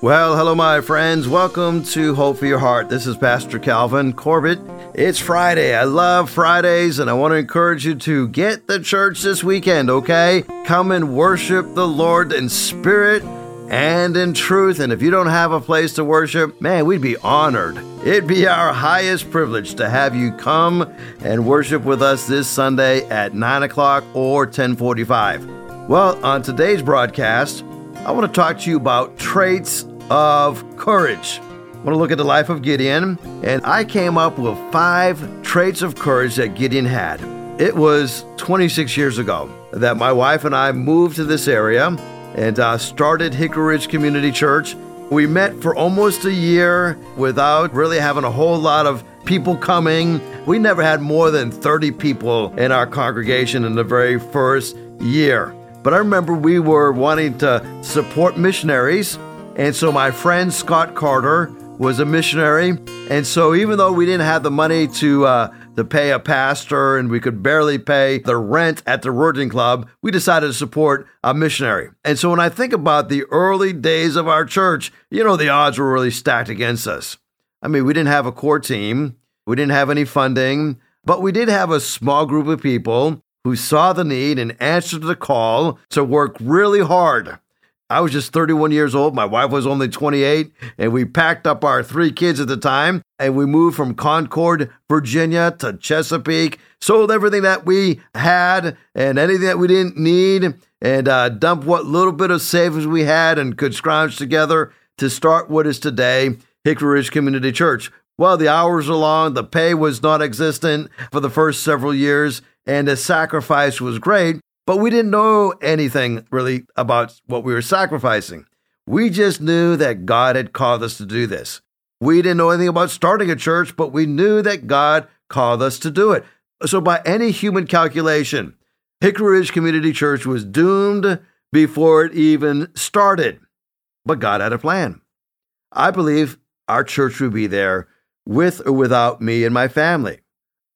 Well, hello, my friends. Welcome to Hope for Your Heart. This is Pastor Calvin Corbett. It's Friday. I love Fridays, and I want to encourage you to get the church this weekend, okay? Come and worship the Lord in spirit and in truth. And if you don't have a place to worship, man, we'd be honored. It'd be our highest privilege to have you come and worship with us this Sunday at 9 o'clock or 1045. Well, on today's broadcast, I want to talk to you about traits of courage. I want to look at the life of Gideon, and I came up with five traits of courage that Gideon had. It was 26 years ago that my wife and I moved to this area and uh, started Hickory Ridge Community Church. We met for almost a year without really having a whole lot of people coming. We never had more than 30 people in our congregation in the very first year. But I remember we were wanting to support missionaries. And so my friend Scott Carter was a missionary. And so even though we didn't have the money to, uh, to pay a pastor and we could barely pay the rent at the Rotary Club, we decided to support a missionary. And so when I think about the early days of our church, you know, the odds were really stacked against us. I mean, we didn't have a core team, we didn't have any funding, but we did have a small group of people who saw the need and answered the call to work really hard. I was just 31 years old. My wife was only 28, and we packed up our three kids at the time and we moved from Concord, Virginia to Chesapeake, sold everything that we had and anything that we didn't need, and uh, dumped what little bit of savings we had and could scrounge together to start what is today Hickory Ridge Community Church. Well, the hours were long, the pay was non existent for the first several years, and the sacrifice was great, but we didn't know anything really about what we were sacrificing. We just knew that God had called us to do this. We didn't know anything about starting a church, but we knew that God called us to do it. So, by any human calculation, Hickory Ridge Community Church was doomed before it even started. But God had a plan. I believe our church would be there with or without me and my family.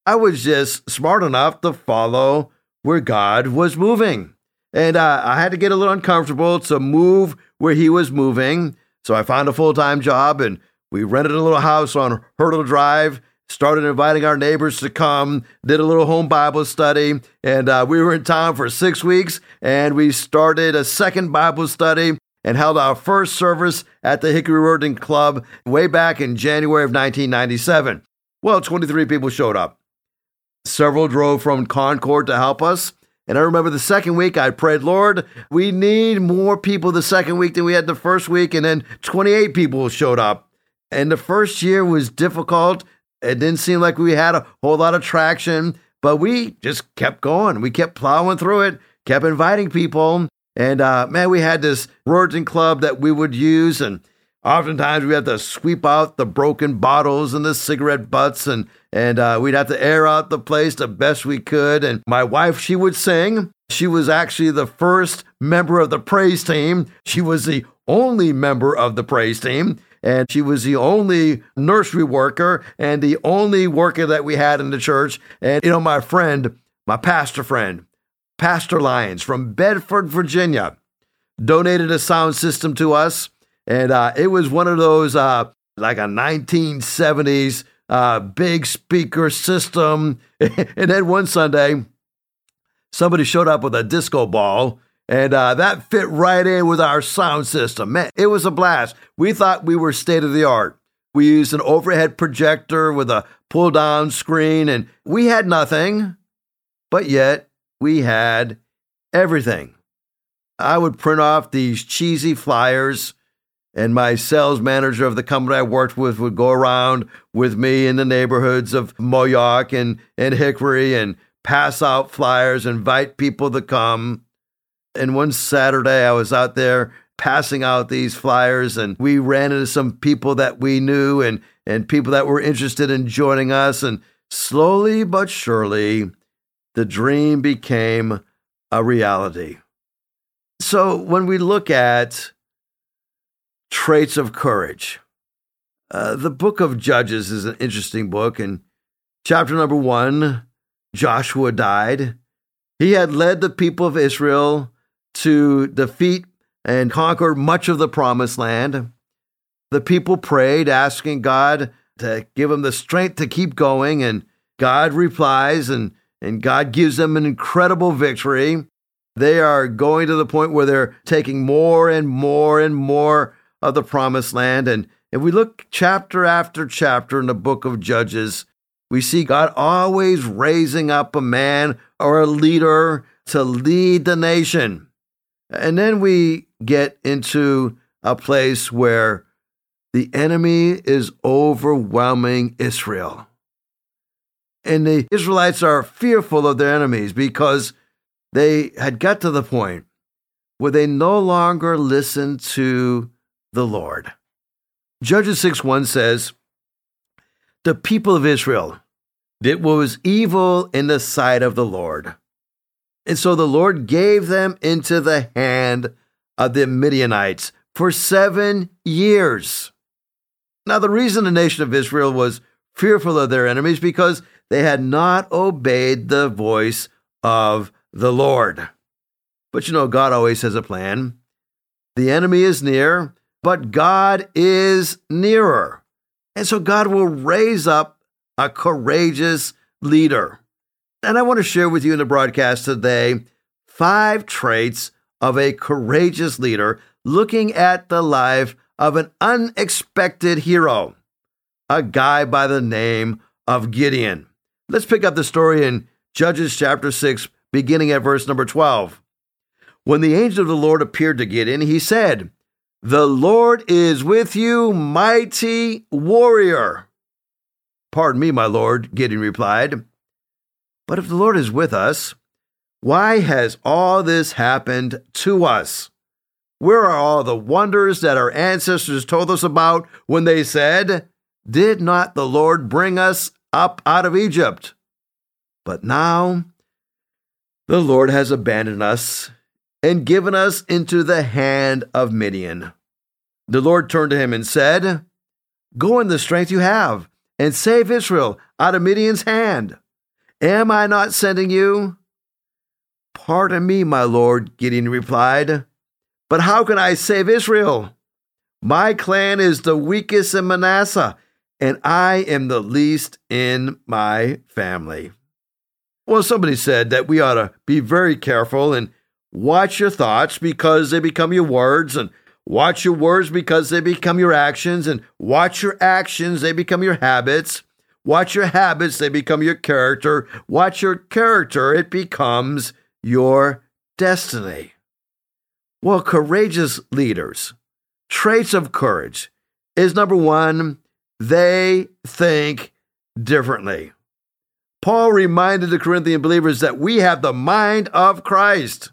I was just smart enough to follow where God was moving. And uh, I had to get a little uncomfortable to move where He was moving. So I found a full time job and we rented a little house on Hurdle Drive, started inviting our neighbors to come, did a little home Bible study. And uh, we were in town for six weeks and we started a second Bible study and held our first service at the Hickory Rotary Club way back in January of 1997. Well, 23 people showed up. Several drove from Concord to help us. And I remember the second week I prayed, Lord, we need more people the second week than we had the first week. And then 28 people showed up. And the first year was difficult. It didn't seem like we had a whole lot of traction, but we just kept going. We kept plowing through it, kept inviting people. And uh, man, we had this Rotary Club that we would use. And oftentimes we had to sweep out the broken bottles and the cigarette butts and and uh, we'd have to air out the place the best we could. And my wife, she would sing. She was actually the first member of the praise team. She was the only member of the praise team. And she was the only nursery worker and the only worker that we had in the church. And, you know, my friend, my pastor friend, Pastor Lyons from Bedford, Virginia, donated a sound system to us. And uh, it was one of those, uh, like a 1970s uh, big speaker system. and then one Sunday, somebody showed up with a disco ball, and uh, that fit right in with our sound system. Man, it was a blast. We thought we were state of the art. We used an overhead projector with a pull down screen, and we had nothing, but yet we had everything. I would print off these cheesy flyers and my sales manager of the company I worked with would go around with me in the neighborhoods of Moyock and, and Hickory and pass out flyers, invite people to come. And one Saturday, I was out there passing out these flyers, and we ran into some people that we knew and, and people that were interested in joining us. And slowly but surely, the dream became a reality. So when we look at traits of courage. Uh, the book of Judges is an interesting book. And chapter number one, Joshua died. He had led the people of Israel to defeat and conquer much of the promised land. the people prayed, asking God to give them the strength to keep going. And God replies, and, and God gives them an incredible victory. They are going to the point where they're taking more and more and more of the promised land. And if we look chapter after chapter in the book of Judges, we see God always raising up a man or a leader to lead the nation. And then we get into a place where the enemy is overwhelming Israel. And the Israelites are fearful of their enemies because they had got to the point where they no longer listened to the Lord. Judges 6 1 says, The people of Israel did what was evil in the sight of the Lord. And so the Lord gave them into the hand of the Midianites for seven years. Now, the reason the nation of Israel was fearful of their enemies because they had not obeyed the voice of the Lord. But you know, God always has a plan. The enemy is near, but God is nearer. And so God will raise up a courageous leader. And I want to share with you in the broadcast today five traits of a courageous leader looking at the life of an unexpected hero, a guy by the name of Gideon. Let's pick up the story in Judges chapter 6, beginning at verse number 12. When the angel of the Lord appeared to Gideon, he said, The Lord is with you, mighty warrior. Pardon me, my lord, Gideon replied. But if the Lord is with us, why has all this happened to us? Where are all the wonders that our ancestors told us about when they said, Did not the Lord bring us up out of Egypt? But now the Lord has abandoned us and given us into the hand of Midian. The Lord turned to him and said, Go in the strength you have and save Israel out of Midian's hand. Am I not sending you? Pardon me, my Lord, Gideon replied, but how can I save Israel? My clan is the weakest in Manasseh, and I am the least in my family. Well, somebody said that we ought to be very careful and watch your thoughts because they become your words, and watch your words because they become your actions, and watch your actions, they become your habits. Watch your habits, they become your character. Watch your character, it becomes your destiny. Well, courageous leaders, traits of courage is number one, they think differently. Paul reminded the Corinthian believers that we have the mind of Christ.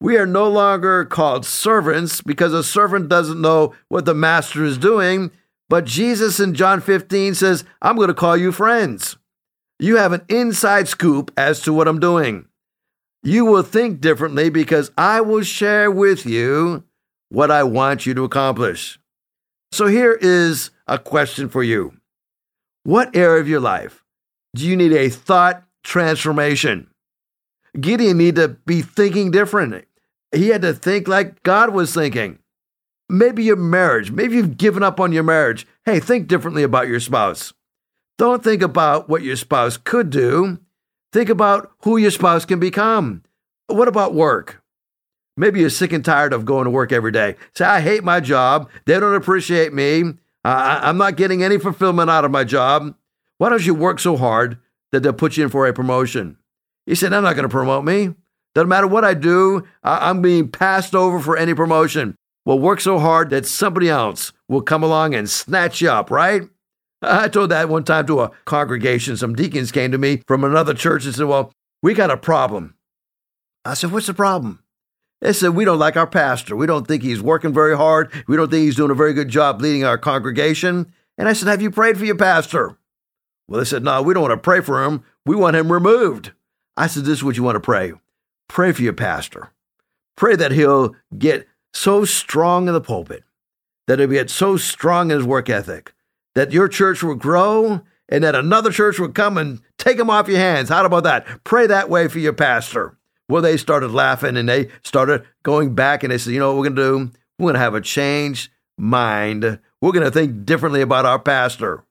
We are no longer called servants because a servant doesn't know what the master is doing. But Jesus in John 15 says, I'm going to call you friends. You have an inside scoop as to what I'm doing. You will think differently because I will share with you what I want you to accomplish. So here is a question for you What area of your life do you need a thought transformation? Gideon needed to be thinking differently. He had to think like God was thinking. Maybe your marriage, maybe you've given up on your marriage. Hey, think differently about your spouse. Don't think about what your spouse could do. Think about who your spouse can become. What about work? Maybe you're sick and tired of going to work every day. Say, I hate my job. They don't appreciate me. Uh, I'm not getting any fulfillment out of my job. Why don't you work so hard that they'll put you in for a promotion? He said, I'm not going to promote me. Doesn't matter what I do, I'm being passed over for any promotion. Well, work so hard that somebody else will come along and snatch you up, right? I told that one time to a congregation. Some deacons came to me from another church and said, Well, we got a problem. I said, What's the problem? They said, We don't like our pastor. We don't think he's working very hard. We don't think he's doing a very good job leading our congregation. And I said, Have you prayed for your pastor? Well, they said, No, we don't want to pray for him. We want him removed. I said, This is what you want to pray. Pray for your pastor. Pray that he'll get so strong in the pulpit, that he'll get so strong in his work ethic, that your church will grow and that another church will come and take him off your hands. How about that? Pray that way for your pastor. Well, they started laughing and they started going back and they said, you know what we're going to do? We're going to have a changed mind we're going to think differently about our pastor.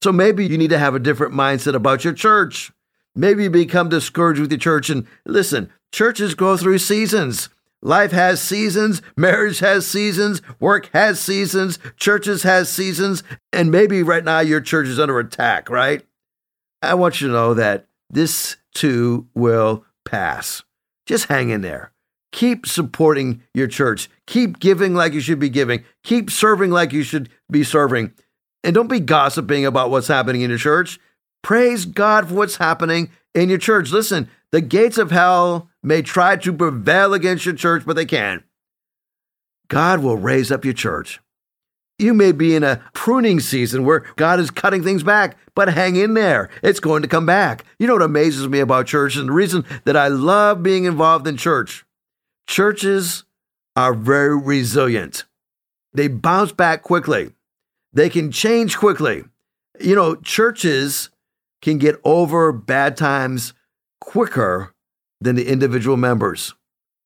So maybe you need to have a different mindset about your church. Maybe you become discouraged with your church. And listen, churches go through seasons. Life has seasons, marriage has seasons, work has seasons, churches has seasons, and maybe right now your church is under attack, right? I want you to know that this too will pass. Just hang in there. Keep supporting your church. Keep giving like you should be giving. Keep serving like you should be serving. And don't be gossiping about what's happening in your church. Praise God for what's happening in your church. Listen, the gates of hell may try to prevail against your church, but they can't. God will raise up your church. You may be in a pruning season where God is cutting things back, but hang in there. It's going to come back. You know what amazes me about church and the reason that I love being involved in church? Churches are very resilient. They bounce back quickly. They can change quickly. You know, churches can get over bad times quicker than the individual members.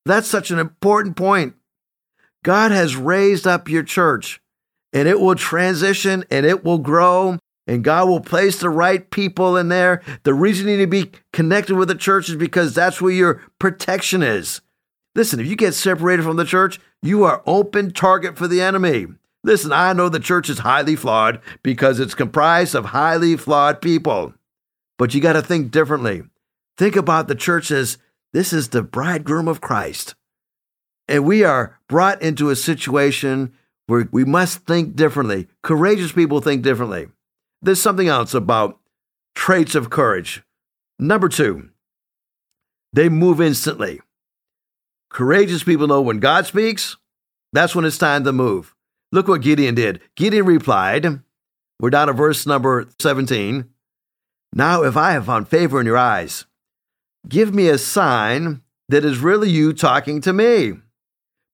That's such an important point. God has raised up your church and it will transition and it will grow and God will place the right people in there. The reason you need to be connected with the church is because that's where your protection is. Listen, if you get separated from the church, you are open target for the enemy. Listen, I know the church is highly flawed because it's comprised of highly flawed people. But you got to think differently. Think about the church as this is the bridegroom of Christ. And we are brought into a situation where we must think differently. Courageous people think differently. There's something else about traits of courage. Number two, they move instantly. Courageous people know when God speaks, that's when it's time to move. Look what Gideon did. Gideon replied, We're down to verse number 17. Now, if I have found favor in your eyes, give me a sign that is really you talking to me.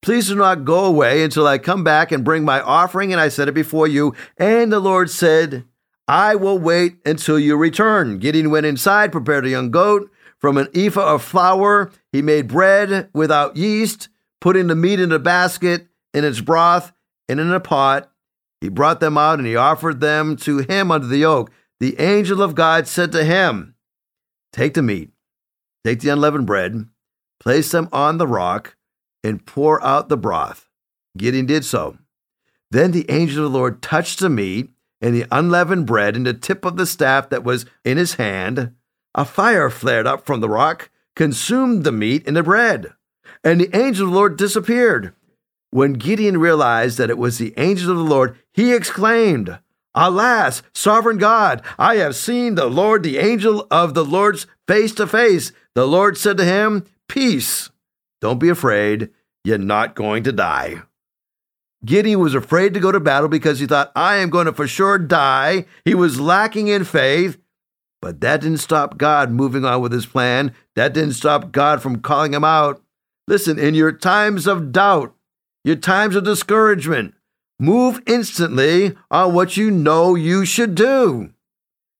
Please do not go away until I come back and bring my offering, and I set it before you. And the Lord said, I will wait until you return. Gideon went inside, prepared a young goat. From an ephah of flour, he made bread without yeast, putting the meat in a basket, in its broth, and in a pot. He brought them out and he offered them to him under the oak. The angel of God said to him, Take the meat, take the unleavened bread, place them on the rock, and pour out the broth. Gideon did so. Then the angel of the Lord touched the meat and the unleavened bread in the tip of the staff that was in his hand. A fire flared up from the rock, consumed the meat and the bread, and the angel of the Lord disappeared. When Gideon realized that it was the angel of the Lord, he exclaimed, Alas, sovereign God, I have seen the Lord, the angel of the Lord's face to face. The Lord said to him, Peace, don't be afraid, you're not going to die. Gideon was afraid to go to battle because he thought, I am going to for sure die. He was lacking in faith. But that didn't stop God moving on with his plan. That didn't stop God from calling him out. Listen, in your times of doubt, your times of discouragement. Move instantly on what you know you should do.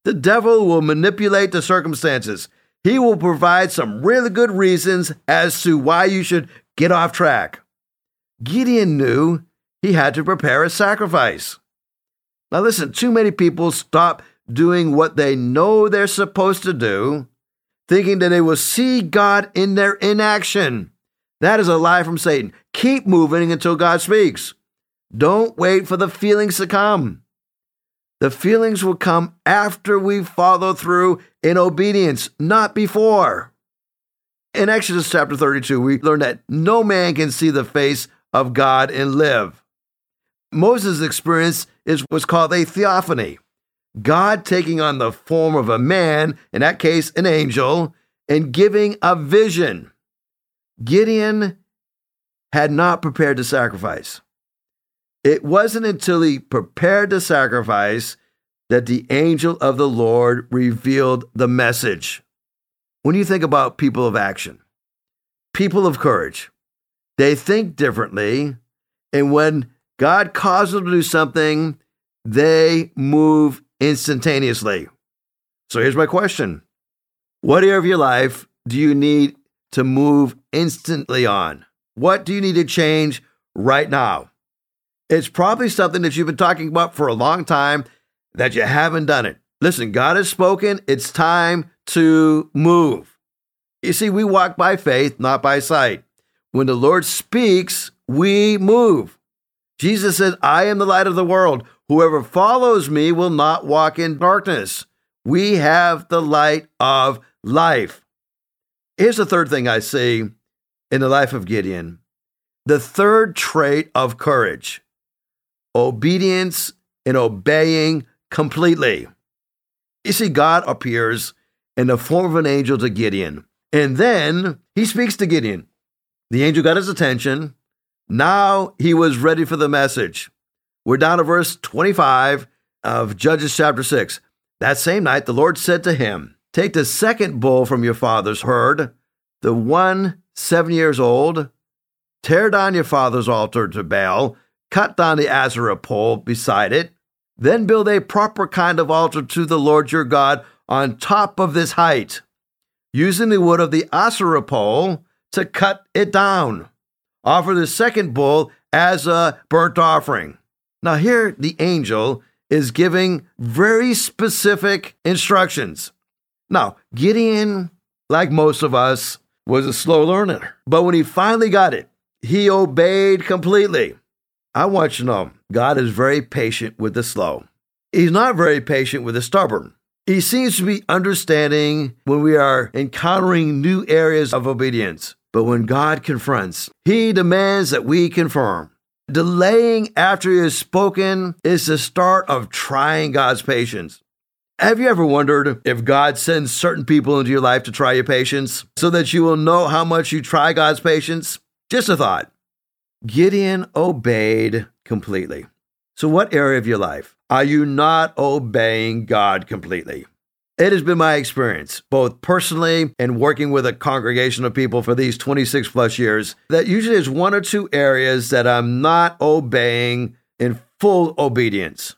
The devil will manipulate the circumstances. He will provide some really good reasons as to why you should get off track. Gideon knew he had to prepare a sacrifice. Now, listen, too many people stop doing what they know they're supposed to do, thinking that they will see God in their inaction. That is a lie from Satan. Keep moving until God speaks. Don't wait for the feelings to come. The feelings will come after we follow through in obedience, not before. In Exodus chapter 32, we learn that no man can see the face of God and live. Moses' experience is what's called a theophany. God taking on the form of a man, in that case, an angel, and giving a vision. Gideon had not prepared to sacrifice. It wasn't until he prepared to sacrifice that the angel of the Lord revealed the message. When you think about people of action, people of courage, they think differently. And when God calls them to do something, they move instantaneously. So here's my question What area of your life do you need to move instantly on? What do you need to change right now? It's probably something that you've been talking about for a long time that you haven't done it. Listen, God has spoken. It's time to move. You see, we walk by faith, not by sight. When the Lord speaks, we move. Jesus said, I am the light of the world. Whoever follows me will not walk in darkness. We have the light of life. Here's the third thing I see in the life of Gideon the third trait of courage obedience and obeying completely. You see, God appears in the form of an angel to Gideon, and then he speaks to Gideon. The angel got his attention. Now he was ready for the message. We're down to verse 25 of Judges chapter 6. That same night, the Lord said to him, Take the second bull from your father's herd, the one seven years old, tear down your father's altar to Baal, cut down the Asherah pole beside it, then build a proper kind of altar to the Lord your God on top of this height, using the wood of the Asherah pole to cut it down. Offer the second bull as a burnt offering. Now, here the angel is giving very specific instructions. Now, Gideon, like most of us, was a slow learner, but when he finally got it, he obeyed completely. I want you to know God is very patient with the slow. He's not very patient with the stubborn. He seems to be understanding when we are encountering new areas of obedience. But when God confronts, He demands that we confirm. Delaying after He has spoken is the start of trying God's patience. Have you ever wondered if God sends certain people into your life to try your patience so that you will know how much you try God's patience? Just a thought. Gideon obeyed completely. So, what area of your life are you not obeying God completely? It has been my experience, both personally and working with a congregation of people for these 26 plus years, that usually there's one or two areas that I'm not obeying in full obedience.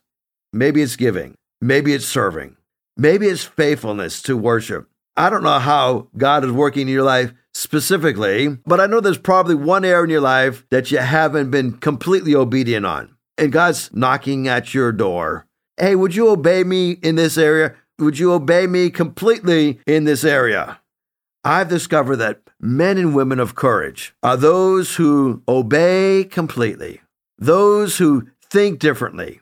Maybe it's giving, maybe it's serving, maybe it's faithfulness to worship. I don't know how God is working in your life specifically, but I know there's probably one area in your life that you haven't been completely obedient on. And God's knocking at your door. Hey, would you obey me in this area? Would you obey me completely in this area? I've discovered that men and women of courage are those who obey completely, those who think differently,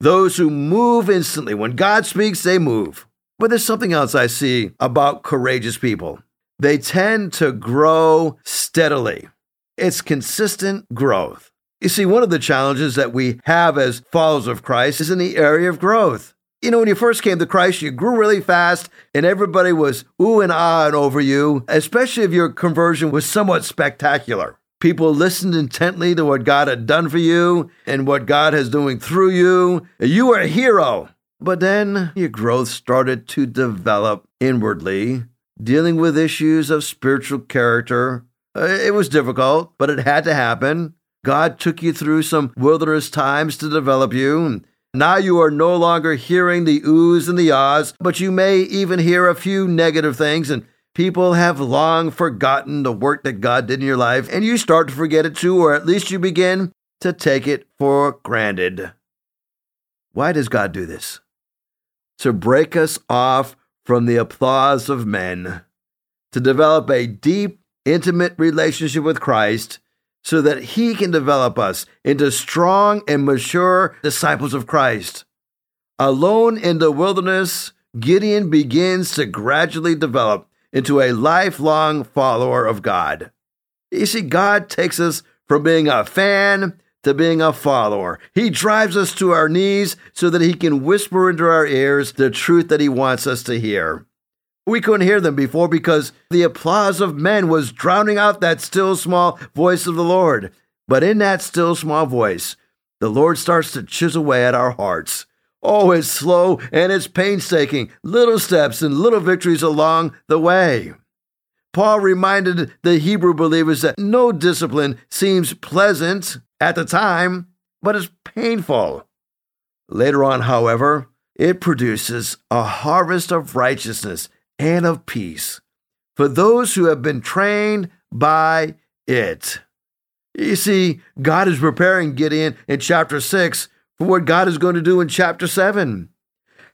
those who move instantly. When God speaks, they move. But there's something else I see about courageous people. They tend to grow steadily. It's consistent growth. You see, one of the challenges that we have as followers of Christ is in the area of growth. You know, when you first came to Christ, you grew really fast and everybody was ooh and ah over you, especially if your conversion was somewhat spectacular. People listened intently to what God had done for you and what God is doing through you. You were a hero. But then your growth started to develop inwardly, dealing with issues of spiritual character. Uh, it was difficult, but it had to happen. God took you through some wilderness times to develop you. Now you are no longer hearing the oohs and the ahs, but you may even hear a few negative things, and people have long forgotten the work that God did in your life, and you start to forget it too, or at least you begin to take it for granted. Why does God do this? to break us off from the applause of men, to develop a deep, intimate relationship with Christ so that He can develop us into strong and mature disciples of Christ. Alone in the wilderness, Gideon begins to gradually develop into a lifelong follower of God. You see, God takes us from being a fan to being a follower. He drives us to our knees so that He can whisper into our ears the truth that He wants us to hear. We couldn't hear them before because the applause of men was drowning out that still small voice of the Lord. But in that still small voice, the Lord starts to chisel away at our hearts. Oh, it's slow and it's painstaking, little steps and little victories along the way. Paul reminded the Hebrew believers that no discipline seems pleasant at the time, but is painful. Later on, however, it produces a harvest of righteousness and of peace for those who have been trained by it. You see, God is preparing Gideon in chapter 6 for what God is going to do in chapter 7.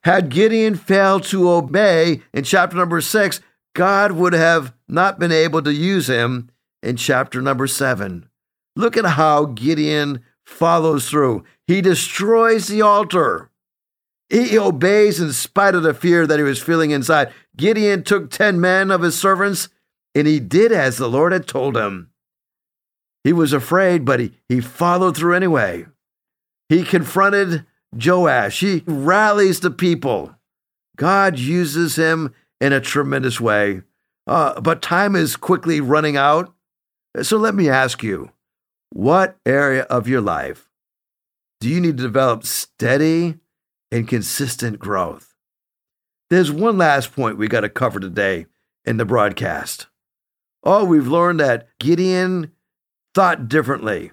Had Gideon failed to obey in chapter number 6, God would have not been able to use him in chapter number 7. Look at how Gideon follows through. He destroys the altar. He obeys in spite of the fear that he was feeling inside. Gideon took 10 men of his servants and he did as the Lord had told him. He was afraid, but he, he followed through anyway. He confronted Joash. He rallies the people. God uses him in a tremendous way. Uh, but time is quickly running out. So let me ask you what area of your life do you need to develop steady and consistent growth? There's one last point we got to cover today in the broadcast. Oh, we've learned that Gideon thought differently.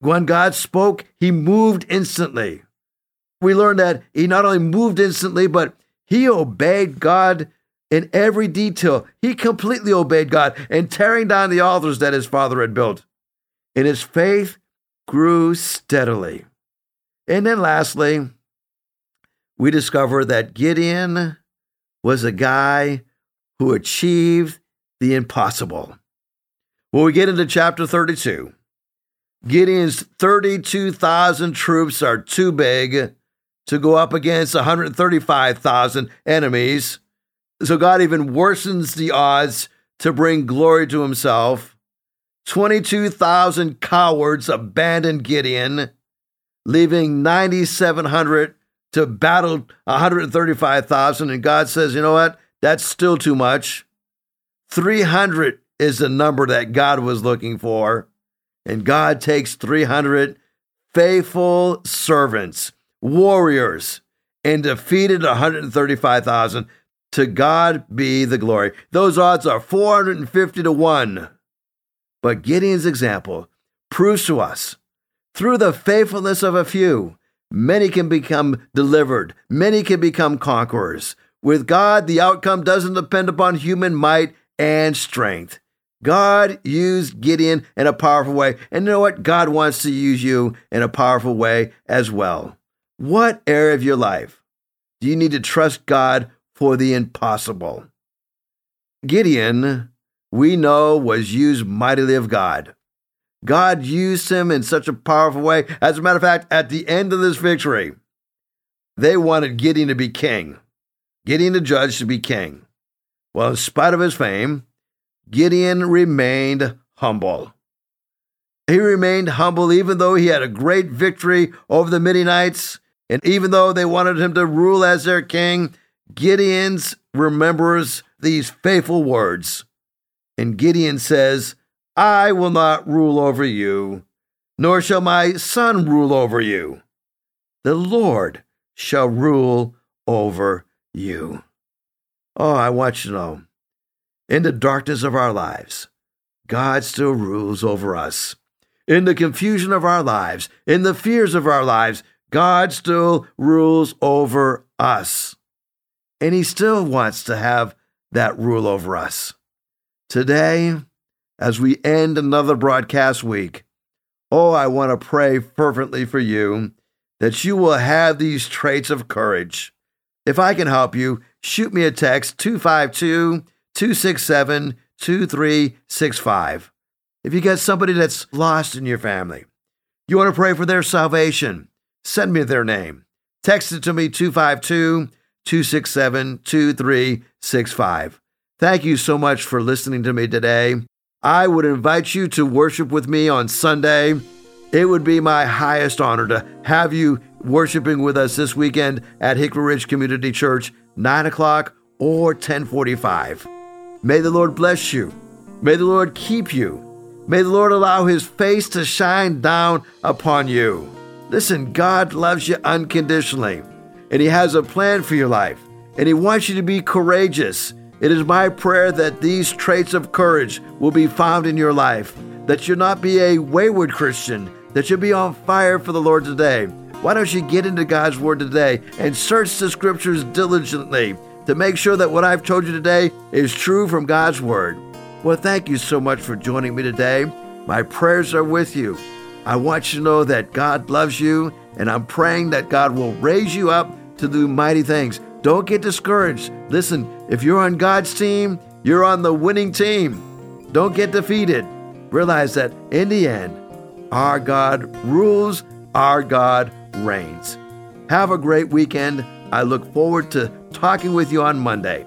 When God spoke, he moved instantly. We learned that he not only moved instantly, but he obeyed God in every detail. He completely obeyed God and tearing down the altars that his father had built. And his faith grew steadily. And then lastly, we discover that Gideon was a guy who achieved the impossible. When we get into chapter 32, Gideon's 32,000 troops are too big to go up against 135,000 enemies. So God even worsens the odds to bring glory to himself. 22,000 cowards abandoned Gideon, leaving 9,700 to battle 135,000. And God says, you know what? That's still too much. 300 is the number that God was looking for. And God takes 300 faithful servants, warriors, and defeated 135,000. To God be the glory. Those odds are 450 to 1. But Gideon's example proves to us through the faithfulness of a few, many can become delivered, many can become conquerors. With God, the outcome doesn't depend upon human might and strength. God used Gideon in a powerful way. And you know what? God wants to use you in a powerful way as well. What area of your life do you need to trust God for the impossible? Gideon, we know, was used mightily of God. God used him in such a powerful way. As a matter of fact, at the end of this victory, they wanted Gideon to be king, Gideon the judge to be king. Well, in spite of his fame, Gideon remained humble. He remained humble even though he had a great victory over the Midianites, and even though they wanted him to rule as their king, Gideon's remembers these faithful words. And Gideon says, I will not rule over you, nor shall my son rule over you. The Lord shall rule over you. Oh, I want you to know in the darkness of our lives, God still rules over us. In the confusion of our lives, in the fears of our lives, God still rules over us. And He still wants to have that rule over us. Today, as we end another broadcast week, oh, I want to pray fervently for you that you will have these traits of courage. If I can help you, shoot me a text 252 267 2365. If you got somebody that's lost in your family, you want to pray for their salvation, send me their name. Text it to me 252 267 2365. Thank you so much for listening to me today. I would invite you to worship with me on Sunday. It would be my highest honor to have you worshiping with us this weekend at Hickory Ridge Community Church, 9 o'clock or 1045. May the Lord bless you. May the Lord keep you. May the Lord allow his face to shine down upon you. Listen, God loves you unconditionally, and he has a plan for your life, and he wants you to be courageous. It is my prayer that these traits of courage will be found in your life, that you'll not be a wayward Christian, that you'll be on fire for the Lord today. Why don't you get into God's Word today and search the Scriptures diligently to make sure that what I've told you today is true from God's Word. Well, thank you so much for joining me today. My prayers are with you. I want you to know that God loves you, and I'm praying that God will raise you up to do mighty things. Don't get discouraged. Listen, if you're on God's team, you're on the winning team. Don't get defeated. Realize that in the end, our God rules, our God reigns. Have a great weekend. I look forward to talking with you on Monday.